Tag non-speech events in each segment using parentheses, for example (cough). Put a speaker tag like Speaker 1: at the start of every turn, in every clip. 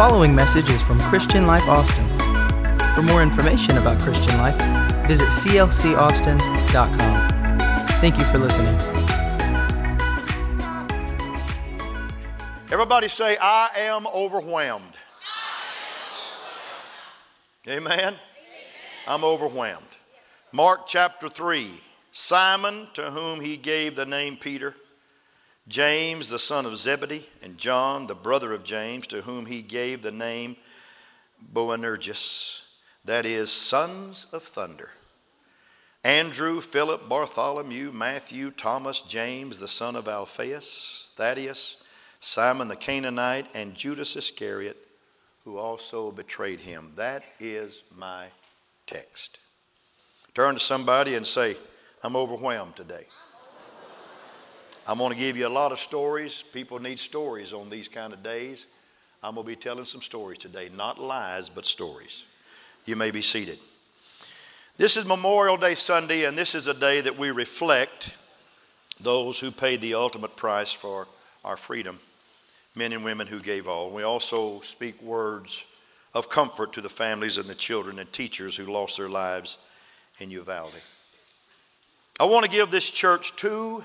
Speaker 1: following message is from Christian Life Austin. For more information about Christian Life, visit clcaustin.com. Thank you for listening.
Speaker 2: Everybody say, I am overwhelmed. Amen. I'm overwhelmed. Mark chapter 3 Simon, to whom he gave the name Peter, James, the son of Zebedee, and John, the brother of James, to whom he gave the name Boanerges, that is, sons of thunder. Andrew, Philip, Bartholomew, Matthew, Thomas, James, the son of Alphaeus, Thaddeus, Simon the Canaanite, and Judas Iscariot, who also betrayed him. That is my text. Turn to somebody and say, I'm overwhelmed today. I'm going to give you a lot of stories. People need stories on these kind of days. I'm going to be telling some stories today, not lies, but stories. You may be seated. This is Memorial Day Sunday, and this is a day that we reflect those who paid the ultimate price for our freedom, men and women who gave all. We also speak words of comfort to the families and the children and teachers who lost their lives in Uvalde. I want to give this church two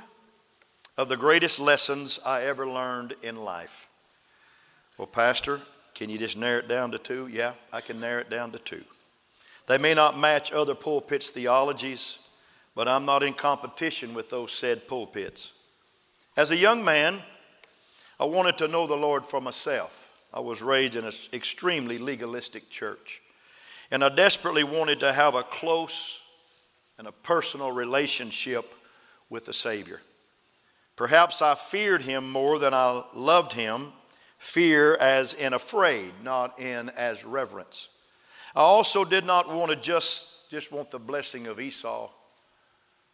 Speaker 2: of the greatest lessons I ever learned in life. Well, Pastor, can you just narrow it down to two? Yeah, I can narrow it down to two. They may not match other pulpits' theologies, but I'm not in competition with those said pulpits. As a young man, I wanted to know the Lord for myself. I was raised in an extremely legalistic church, and I desperately wanted to have a close and a personal relationship with the Savior. Perhaps I feared him more than I loved him, fear as in afraid, not in as reverence. I also did not want to just, just want the blessing of Esau.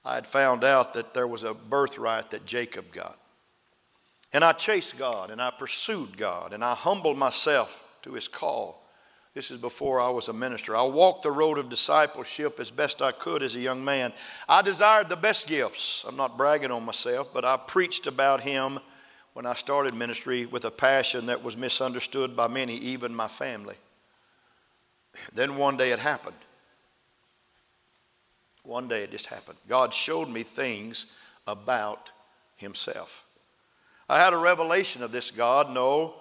Speaker 2: I had found out that there was a birthright that Jacob got. And I chased God and I pursued God and I humbled myself to his call. This is before I was a minister. I walked the road of discipleship as best I could as a young man. I desired the best gifts. I'm not bragging on myself, but I preached about him when I started ministry with a passion that was misunderstood by many, even my family. Then one day it happened. One day it just happened. God showed me things about himself. I had a revelation of this God. No,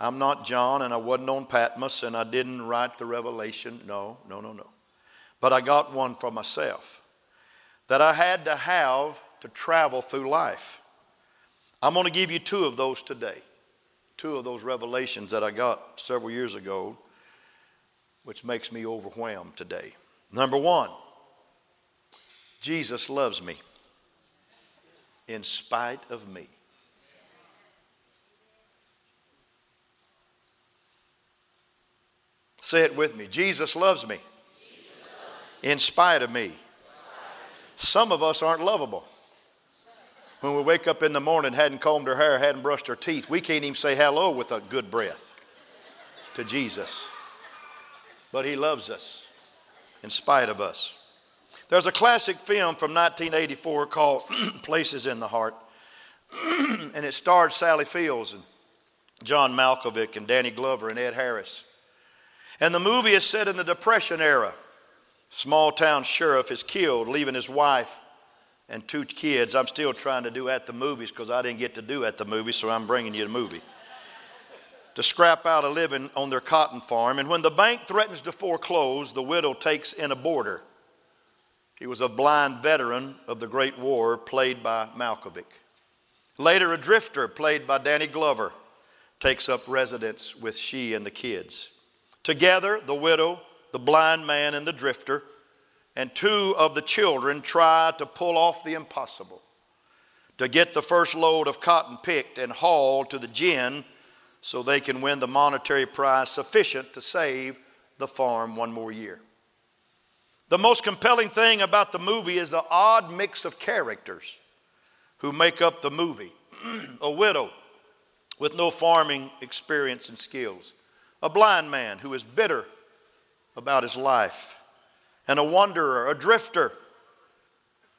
Speaker 2: I'm not John and I wasn't on Patmos and I didn't write the revelation. No, no, no, no. But I got one for myself that I had to have to travel through life. I'm going to give you two of those today. Two of those revelations that I got several years ago, which makes me overwhelmed today. Number one, Jesus loves me in spite of me. Say it with me. Jesus loves me in spite of me. Some of us aren't lovable. When we wake up in the morning, hadn't combed our hair, hadn't brushed our teeth, we can't even say hello with a good breath to Jesus. But He loves us in spite of us. There's a classic film from 1984 called (clears throat) Places in the Heart, (clears throat) and it starred Sally Fields and John Malkovich and Danny Glover and Ed Harris. And the movie is set in the Depression era. Small town sheriff is killed, leaving his wife and two kids. I'm still trying to do at the movies because I didn't get to do at the movies, so I'm bringing you the movie. to scrap out a living on their cotton farm. And when the bank threatens to foreclose, the widow takes in a boarder. He was a blind veteran of the Great War, played by Malkovich. Later, a drifter, played by Danny Glover, takes up residence with she and the kids. Together, the widow, the blind man, and the drifter, and two of the children try to pull off the impossible to get the first load of cotton picked and hauled to the gin so they can win the monetary prize sufficient to save the farm one more year. The most compelling thing about the movie is the odd mix of characters who make up the movie. (clears throat) a widow with no farming experience and skills a blind man who is bitter about his life, and a wanderer, a drifter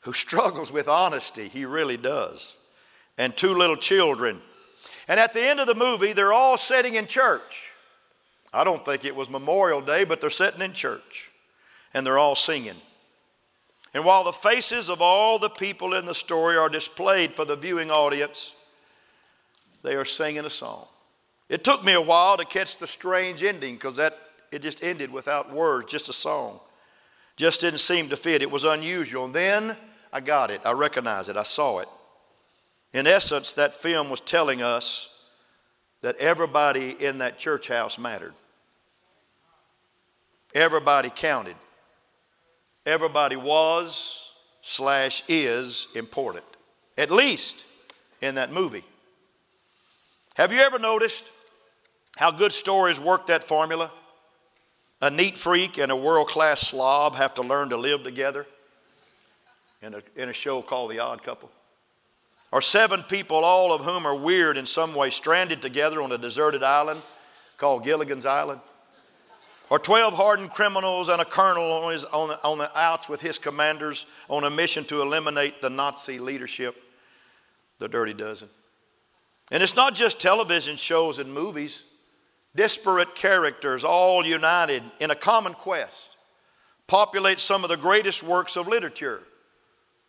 Speaker 2: who struggles with honesty. He really does. And two little children. And at the end of the movie, they're all sitting in church. I don't think it was Memorial Day, but they're sitting in church and they're all singing. And while the faces of all the people in the story are displayed for the viewing audience, they are singing a song. It took me a while to catch the strange ending because that it just ended without words, just a song. Just didn't seem to fit. It was unusual. And then I got it. I recognized it. I saw it. In essence, that film was telling us that everybody in that church house mattered. Everybody counted. Everybody was slash is important, at least in that movie. Have you ever noticed how good stories work that formula? A neat freak and a world class slob have to learn to live together in a, in a show called The Odd Couple. Or seven people, all of whom are weird in some way, stranded together on a deserted island called Gilligan's Island. Or 12 hardened criminals and a colonel on, his, on, the, on the outs with his commanders on a mission to eliminate the Nazi leadership, the Dirty Dozen. And it's not just television shows and movies, disparate characters, all united in a common quest, populate some of the greatest works of literature,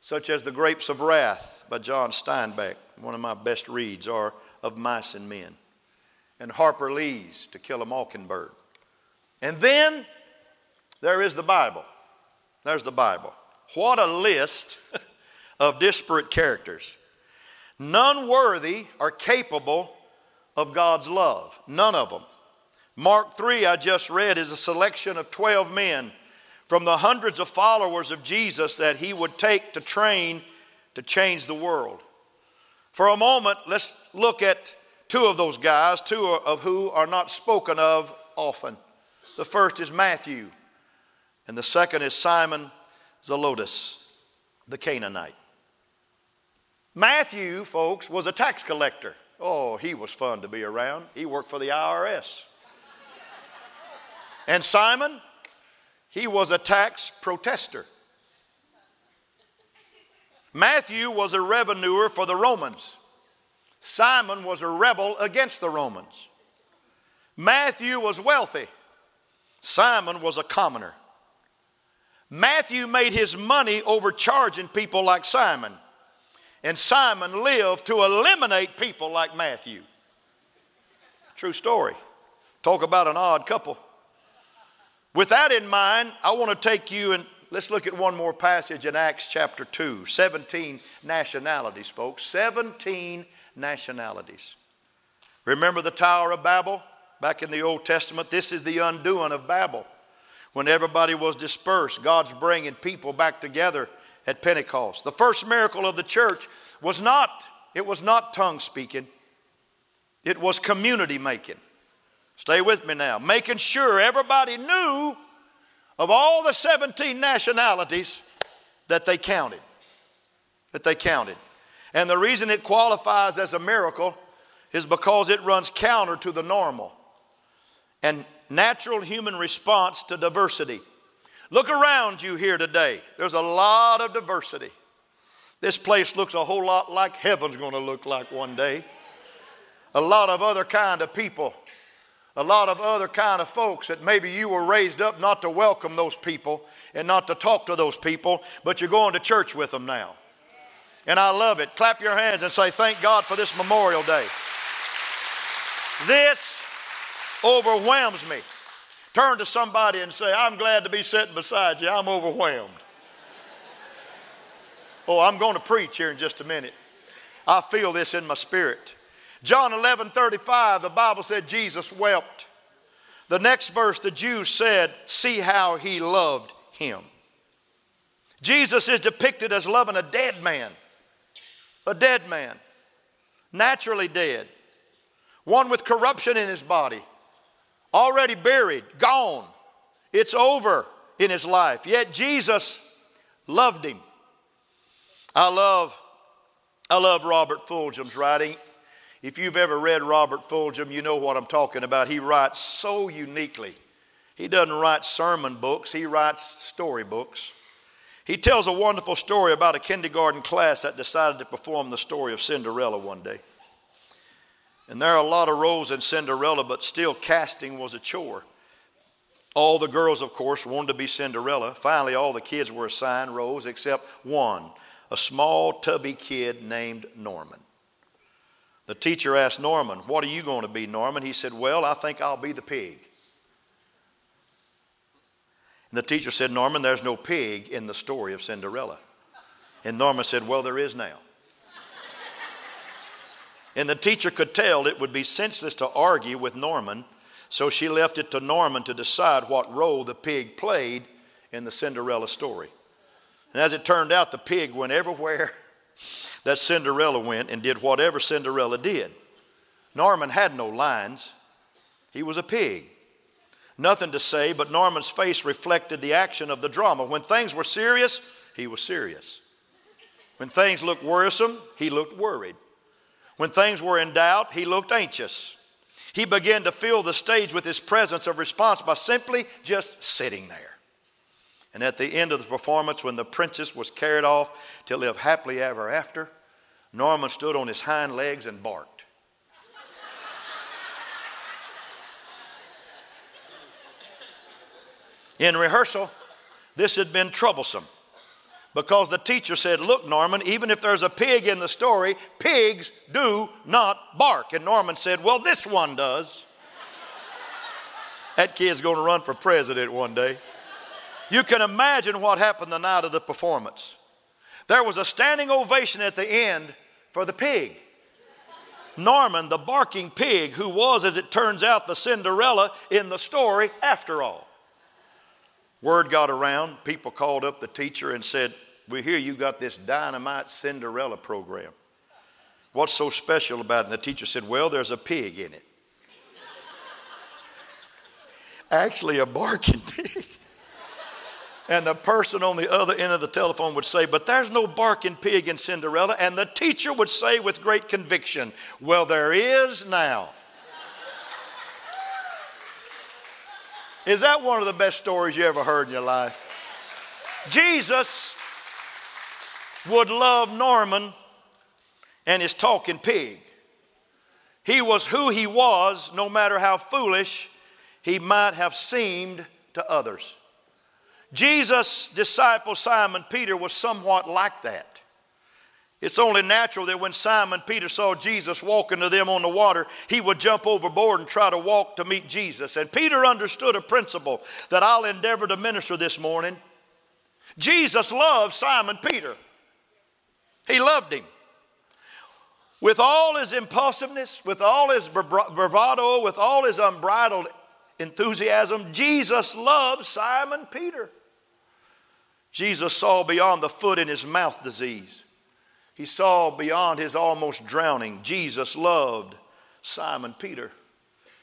Speaker 2: such as The Grapes of Wrath by John Steinbeck, one of my best reads, or Of Mice and Men, and Harper Lee's To Kill a Mockingbird. And then there is the Bible. There's the Bible. What a list (laughs) of disparate characters. None worthy or capable of God's love. None of them. Mark 3, I just read, is a selection of 12 men from the hundreds of followers of Jesus that he would take to train to change the world. For a moment, let's look at two of those guys, two of who are not spoken of often. The first is Matthew, and the second is Simon Zelotes, the Canaanite. Matthew, folks, was a tax collector. Oh, he was fun to be around. He worked for the IRS. And Simon, he was a tax protester. Matthew was a revenuer for the Romans. Simon was a rebel against the Romans. Matthew was wealthy. Simon was a commoner. Matthew made his money overcharging people like Simon, and Simon lived to eliminate people like Matthew. True story. Talk about an odd couple. With that in mind, I want to take you and let's look at one more passage in Acts chapter 2. 17 nationalities, folks. 17 nationalities. Remember the Tower of Babel? back in the Old Testament. This is the undoing of Babel. When everybody was dispersed, God's bringing people back together at Pentecost. The first miracle of the church was not, it was not tongue speaking. It was community making. Stay with me now. Making sure everybody knew of all the 17 nationalities that they counted. That they counted. And the reason it qualifies as a miracle is because it runs counter to the normal and natural human response to diversity. Look around you here today. There's a lot of diversity. This place looks a whole lot like heaven's going to look like one day. A lot of other kind of people, a lot of other kind of folks that maybe you were raised up not to welcome those people and not to talk to those people, but you're going to church with them now. And I love it. Clap your hands and say, Thank God for this Memorial Day. This overwhelms me. Turn to somebody and say, I'm glad to be sitting beside you. I'm overwhelmed. oh, I'm going to preach here in just a minute. I feel this in my spirit. John 11 35, the Bible said Jesus wept. The next verse, the Jews said, See how he loved him. Jesus is depicted as loving a dead man, a dead man, naturally dead, one with corruption in his body, already buried, gone. It's over in his life. Yet Jesus loved him. I love, I love Robert Fulghum's writing. If you've ever read Robert Fulghum, you know what I'm talking about. He writes so uniquely. He doesn't write sermon books, he writes story books. He tells a wonderful story about a kindergarten class that decided to perform the story of Cinderella one day. And there are a lot of roles in Cinderella, but still casting was a chore. All the girls, of course, wanted to be Cinderella. Finally, all the kids were assigned roles except one, a small, tubby kid named Norman. The teacher asked Norman, What are you going to be, Norman? He said, Well, I think I'll be the pig. And the teacher said, Norman, there's no pig in the story of Cinderella. And Norman said, Well, there is now. and the teacher could tell it would be senseless to argue with Norman, so she left it to Norman to decide what role the pig played in the Cinderella story. And as it turned out, the pig went everywhere (laughs) that Cinderella went and did whatever Cinderella did. Norman had no lines, he was a pig. Nothing to say, but Norman's face reflected the action of the drama. When things were serious, he was serious. When things looked worrisome, he looked worried. When things were in doubt, he looked anxious. He began to fill the stage with his presence of response by simply just sitting there. And at the end of the performance, when the princess was carried off to live happily ever after, Norman stood on his hind legs and barked. In rehearsal, this had been troublesome because the teacher said, Look, Norman, even if there's a pig in the story, pigs do not bark. And Norman said, Well, this one does. that kid's going to run for president one day. You can imagine what happened the night of the performance. There was a standing ovation at the end for the pig. Norman, the barking pig, who was, as it turns out, the Cinderella in the story after all. Word got around, people called up the teacher and said, We hear you got this dynamite Cinderella program. What's so special about it? And the teacher said, Well, there's a pig in it. (laughs) Actually, a barking (laughs) pig. And the person on the other end of the telephone would say, But there's no barking pig in Cinderella. And the teacher would say with great conviction, Well, there is now. is that one of the best stories you ever heard in your life? Jesus would love Norman and his talking pig. He was who he was, no matter how foolish he might have seemed to others. Jesus' disciple Simon Peter was somewhat like that. It's only natural that when Simon Peter saw Jesus walking to them on the water, he would jump overboard and try to walk to meet Jesus. And Peter understood a principle that I'll endeavor to minister this morning. Jesus loved Simon Peter, he loved him. With all his impulsiveness, with all his bravado, with all his unbridled enthusiasm, Jesus loved Simon Peter. Jesus saw beyond the foot in his mouth disease. He saw beyond his almost drowning. Jesus loved Simon Peter.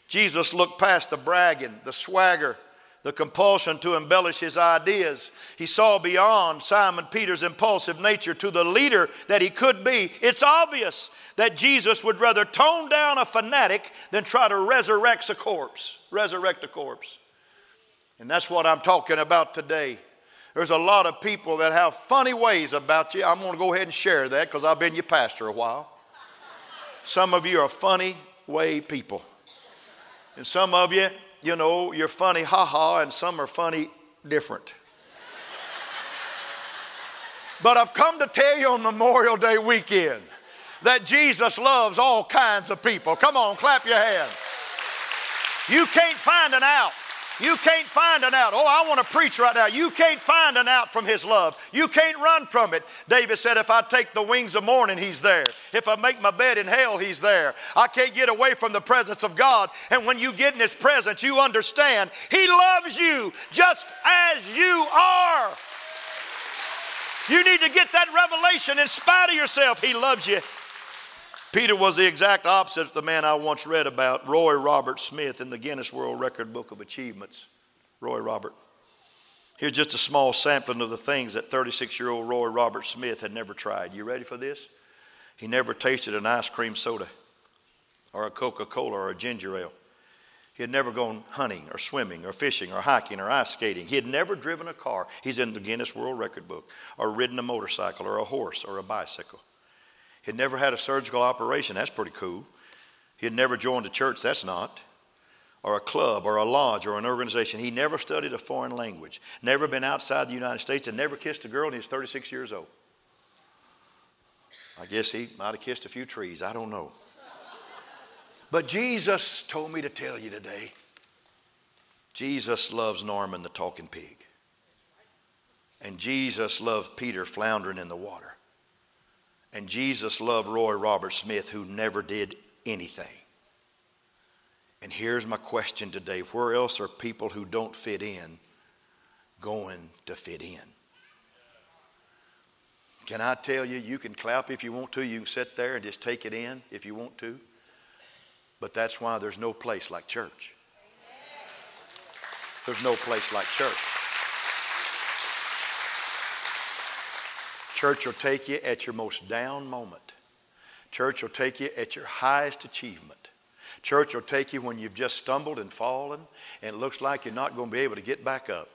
Speaker 2: Jesus looked past the bragging, the swagger, the compulsion to embellish his ideas. He saw beyond Simon Peter's impulsive nature to the leader that he could be. It's obvious that Jesus would rather tone down a fanatic than try to resurrect a corpse, resurrect a corpse. And that's what I'm talking about today. There's a lot of people that have funny ways about you. I'm going to go ahead and share that because I've been your pastor a while. Some of you are funny way people. And some of you, you know, you're funny ha ha, and some are funny different. But I've come to tell you on Memorial Day weekend that Jesus loves all kinds of people. Come on, clap your hands. You can't find an out. You can't find an out. Oh, I want to preach right now. You can't find an out from His love. You can't run from it. David said, If I take the wings of morning, He's there. If I make my bed in hell, He's there. I can't get away from the presence of God. And when you get in His presence, you understand He loves you just as you are. You need to get that revelation in spite of yourself. He loves you Peter was the exact opposite of the man I once read about, Roy Robert Smith, in the Guinness World Record Book of Achievements. Roy Robert. Here's just a small sampling of the things that 36 year old Roy Robert Smith had never tried. You ready for this? He never tasted an ice cream soda or a Coca Cola or a ginger ale. He had never gone hunting or swimming or fishing or hiking or ice skating. He had never driven a car. He's in the Guinness World Record book or ridden a motorcycle or a horse or a bicycle. He'd never had a surgical operation. That's pretty cool. He had never joined a church, that's not, or a club, or a lodge, or an organization. He never studied a foreign language, never been outside the United States, and never kissed a girl, and he was 36 years old. I guess he might have kissed a few trees, I don't know. But Jesus told me to tell you today Jesus loves Norman the talking pig. And Jesus loved Peter floundering in the water. And Jesus loved Roy Robert Smith, who never did anything. And here's my question today where else are people who don't fit in going to fit in? Can I tell you, you can clap if you want to, you can sit there and just take it in if you want to. But that's why there's no place like church. There's no place like church. Church will take you at your most down moment. Church will take you at your highest achievement. Church will take you when you've just stumbled and fallen and it looks like you're not going to be able to get back up.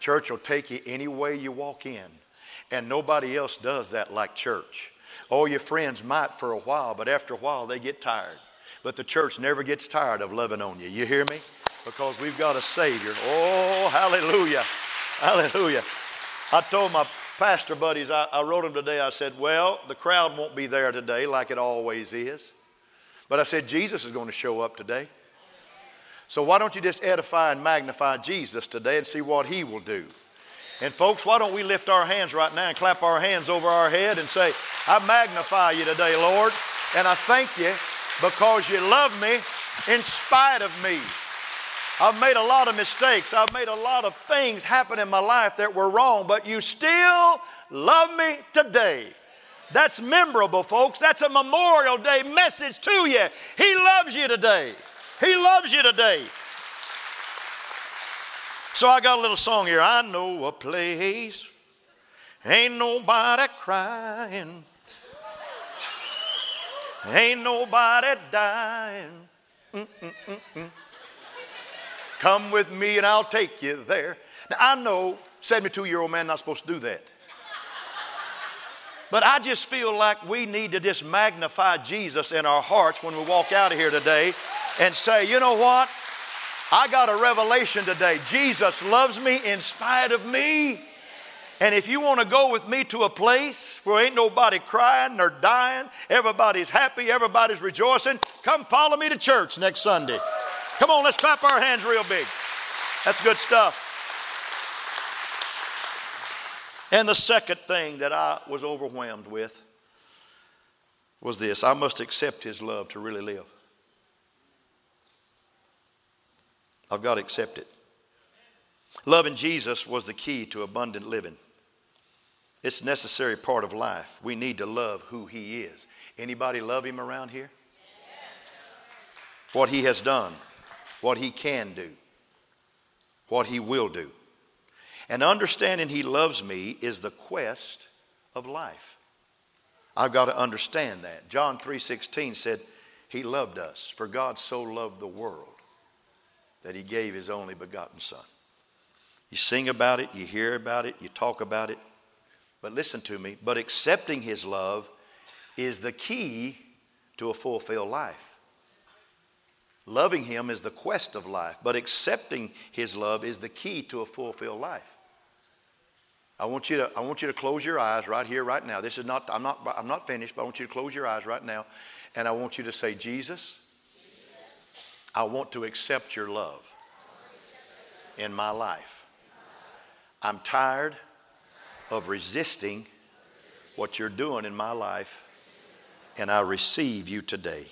Speaker 2: Church will take you any way you walk in, and nobody else does that like church. Oh, your friends might for a while, but after a while they get tired. But the church never gets tired of loving on you. You hear me? Because we've got a Savior. Oh, hallelujah. Hallelujah. I told my pastor buddies, I, I wrote them today, I said, Well, the crowd won't be there today like it always is. But I said, Jesus is going to show up today. So why don't you just edify and magnify Jesus today and see what he will do? And folks, why don't we lift our hands right now and clap our hands over our head and say, I magnify you today, Lord, and I thank you because you love me in spite of me. I've made a lot of mistakes. I've made a lot of things happen in my life that were wrong, but you still love me today. That's memorable, folks. That's a Memorial Day message to you. He loves you today. He loves you today. So I got a little song here. I know a place, ain't nobody crying, ain't nobody dying. Mm-mm-mm-mm. Come with me and I'll take you there. Now I know 72 year old man not supposed to do that. But I just feel like we need to just magnify Jesus in our hearts when we walk out of here today and say, you know what? I got a revelation today. Jesus loves me in spite of me. And if you want to go with me to a place where ain't nobody crying or dying, everybody's happy, everybody's rejoicing, come follow me to church next Sunday. Come on, let's clap our hands real big. That's good stuff. And the second thing that I was overwhelmed with was this I must accept His love to really live. I've got to accept it. Loving Jesus was the key to abundant living. It's a necessary part of life. We need to love who He is. Anybody love Him around here? What He has done, what He can do, what He will do. And understanding He loves me is the quest of life. I've got to understand that. John 3:16 said, He loved us, for God so loved the world that He gave His only begotten Son. You sing about it, you hear about it, you talk about it, but listen to me. But accepting His love is the key to a fulfilled life. Loving Him is the quest of life, but accepting His love is the key to a fulfilled life. I want you to, I want you to close your eyes right here, right now. This is not, I'm not, I'm not finished, but I want you to close your eyes right now. And I want you to say, Jesus, I want to accept your love in my life. I'm tired of resisting what you're doing in my life, and I receive you today.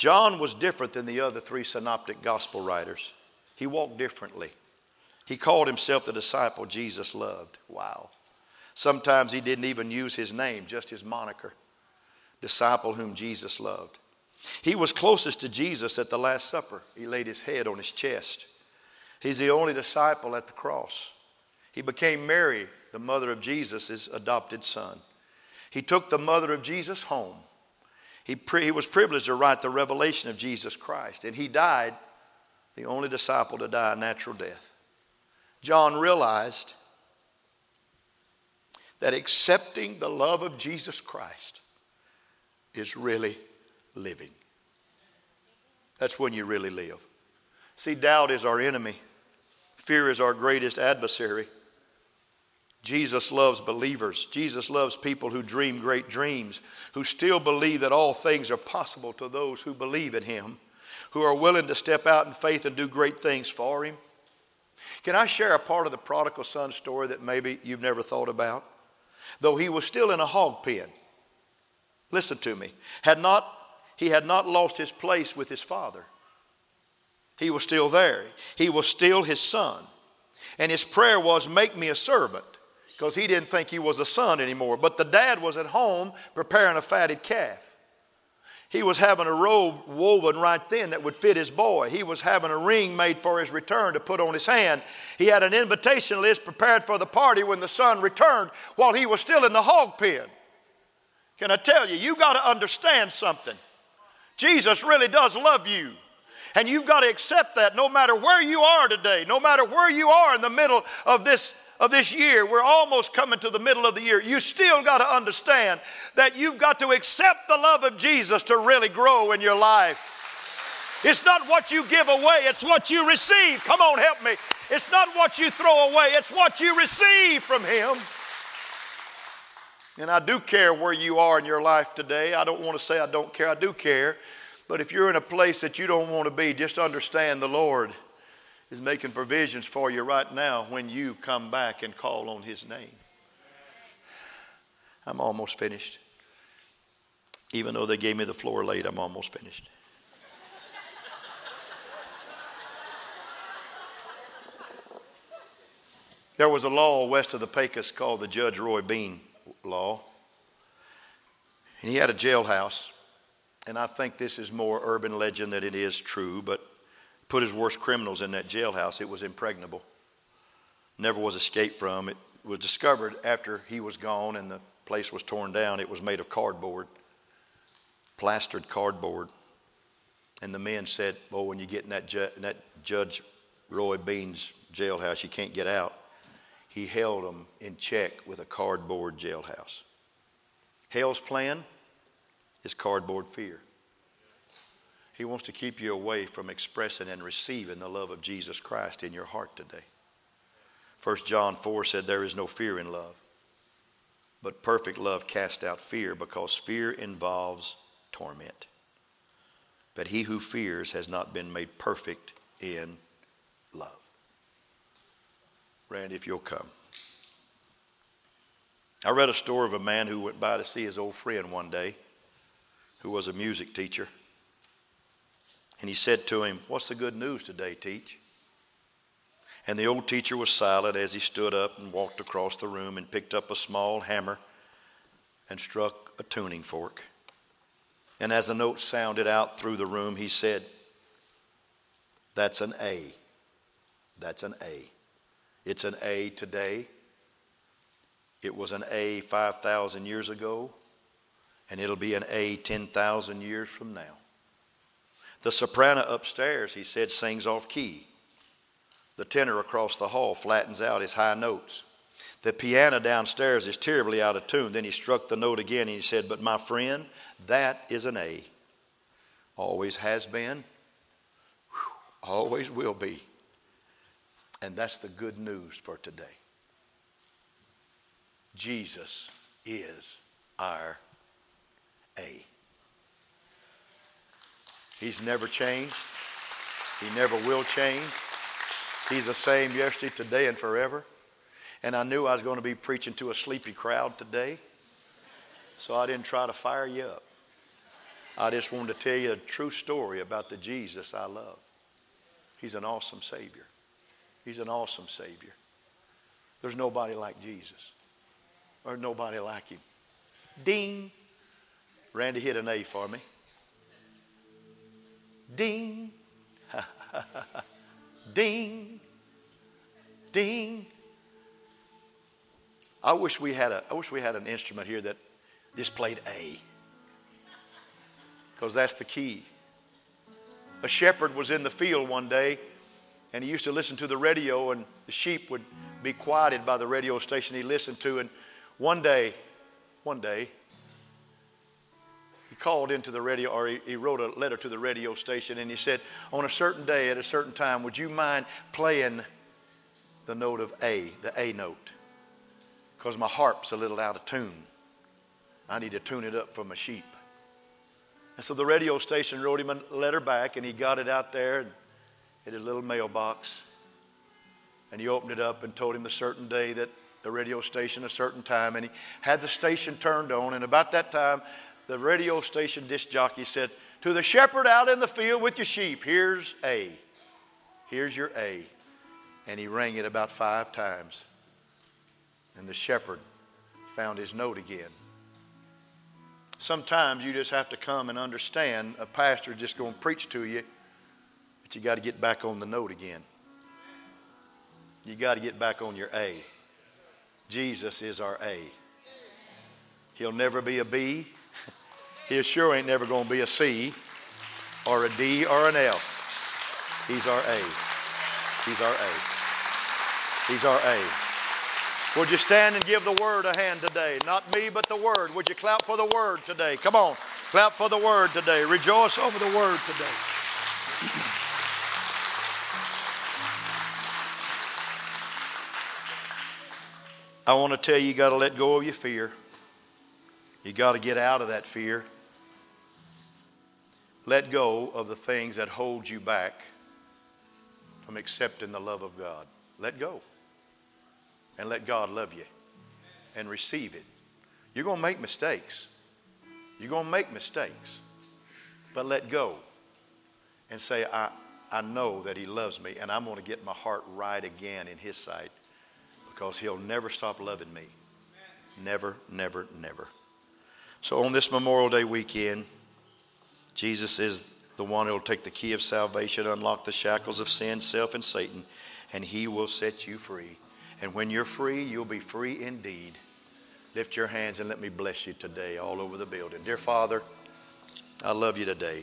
Speaker 2: John was different than the other three synoptic gospel writers. He walked differently. He called himself the disciple Jesus loved. Wow. Sometimes he didn't even use his name, just his moniker disciple whom Jesus loved. He was closest to Jesus at the Last Supper. He laid his head on his chest. He's the only disciple at the cross. He became Mary, the mother of Jesus' adopted son. He took the mother of Jesus home he, he was privileged to write the revelation of Jesus Christ, and he died, the only disciple to die a natural death. John realized that accepting the love of Jesus Christ is really living. That's when you really live. See, doubt is our enemy, fear is our greatest adversary. Jesus loves believers. Jesus loves people who dream great dreams, who still believe that all things are possible to those who believe in Him, who are willing to step out in faith and do great things for Him. Can I share a part of the prodigal son story that maybe you've never thought about? Though he was still in a hog pen, listen to me, had not, he had not lost his place with his father. He was still there. He was still his son. And his prayer was, Make me a servant, because he didn't think he was a son anymore. But the dad was at home preparing a fatted calf. He was having a robe woven right then that would fit his boy. He was having a ring made for his return to put on his hand. He had an invitation list prepared for the party when the son returned while he was still in the hog pen. Can I tell you, you got to understand something. Jesus really does love you. And you've got to accept that no matter where you are today, no matter where you are in the middle of this of this year, we're almost coming to the middle of the year, you still got to understand that you've got to accept the love of Jesus to really grow in your life. It's not what you give away, it's what you receive. Come on, help me. It's not what you throw away, it's what you receive from Him. And I do care where you are in your life today. I don't want to say I don't care, I do care. But if you're in a place that you don't want to be, just understand the Lord is making provisions for you right now when you come back and call on His name. I'm almost finished. Even though they gave me the floor late, I'm almost finished. There was a law west of the Pecos called the Judge Roy Bean Law. And he had a jailhouse. And I think this is more urban legend than it is true, but put his worst criminals in that jailhouse. It was impregnable. Never was escaped from. It was discovered after he was gone and the place was torn down. It was made of cardboard, plastered cardboard. And the men said, Well, when you get in that, ju- in that Judge Roy Bean's jailhouse, you can't get out. He held them in check with a cardboard jailhouse. Hell's plan is cardboard fear. He wants to keep you away from expressing and receiving the love of Jesus Christ in your heart today. 1 John 4 said, There is no fear in love, but perfect love casts out fear because fear involves torment. But he who fears has not been made perfect in love. Randy, if you'll come. I read a story of a man who went by to see his old friend one day, who was a music teacher. And he said to him, What's the good news today, teach? And the old teacher was silent as he stood up and walked across the room and picked up a small hammer and struck a tuning fork. And as the note sounded out through the room, he said, That's an A. That's an A. It's an A today. It was an A 5,000 years ago, and it'll be an A 10,000 years from now. The soprano upstairs, he said, sings off key. The tenor across the hall flattens out his high notes. The piano downstairs is terribly out of tune. Then he struck the note again and he said, But my friend, that is an A. Always has been, always will be. And that's the good news for today. Jesus is our A. He's never changed. He never will change. He's the same yesterday, today, and forever. And I knew I was going to be preaching to a sleepy crowd today, so I didn't try to fire you up. I just wanted to tell you a true story about the Jesus I love. He's an awesome Savior. He's an awesome Savior. There's nobody like Jesus, or nobody like Him. Ding! Randy hit an A for me. Ding. (laughs) Ding. Ding. I wish we had a I wish we had an instrument here that just played A. Because that's the key. A shepherd was in the field one day and he used to listen to the radio and the sheep would be quieted by the radio station he listened to and one day one day called into the radio, or he, he wrote a letter to the radio station, and he said, On a certain day at a certain time, would you mind playing the note of A, the A note? Because my harp's a little out of tune. I need to tune it up for my sheep. And so the radio station wrote him a letter back, and he got it out there in his little mailbox. And he opened it up and told him a certain day that the radio station, a certain time, and he had the station turned on. And about that time, the radio station disc jockey said, To the shepherd out in the field with your sheep, here's A. Here's your A. And he rang it about five times. And the shepherd found his note again. Sometimes you just have to come and understand a pastor just going to preach to you, but you got to get back on the note again. You got to get back on your A. Jesus is our A. He'll never be a B. He sure ain't never going to be a C or a D or an F. He's our A. He's our A. He's our A. Would you stand and give the word a hand today? Not me, but the word. Would you clap for the word today? Come on. Clap for the word today. Rejoice over the word today. I want to tell you, you got to let go of your fear. You got to get out of that fear. Let go of the things that hold you back from accepting the love of God. Let go. And let God love you and receive it. You're going to make mistakes. You're going to make mistakes. But let go and say, I, I know that He loves me, and I'm going to get my heart right again in His sight because He'll never stop loving me. Never, never, never. So on this Memorial Day weekend, Jesus is the one who will take the key of salvation, unlock the shackles of sin, self, and Satan, and he will set you free. And when you're free, you'll be free indeed. Lift your hands and let me bless you today all over the building. Dear Father, I love you today.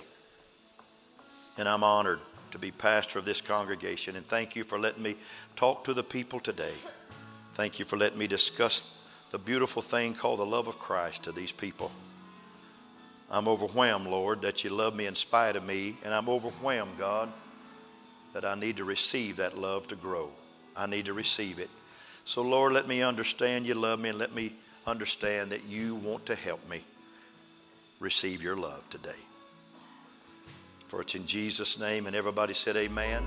Speaker 2: And I'm honored to be pastor of this congregation. And thank you for letting me talk to the people today. Thank you for letting me discuss the beautiful thing called the love of Christ to these people. I'm overwhelmed, Lord, that you love me in spite of me, and I'm overwhelmed, God, that I need to receive that love to grow. I need to receive it. So, Lord, let me understand you love me, and let me understand that you want to help me receive your love today. For it's in Jesus' name, and everybody said, Amen.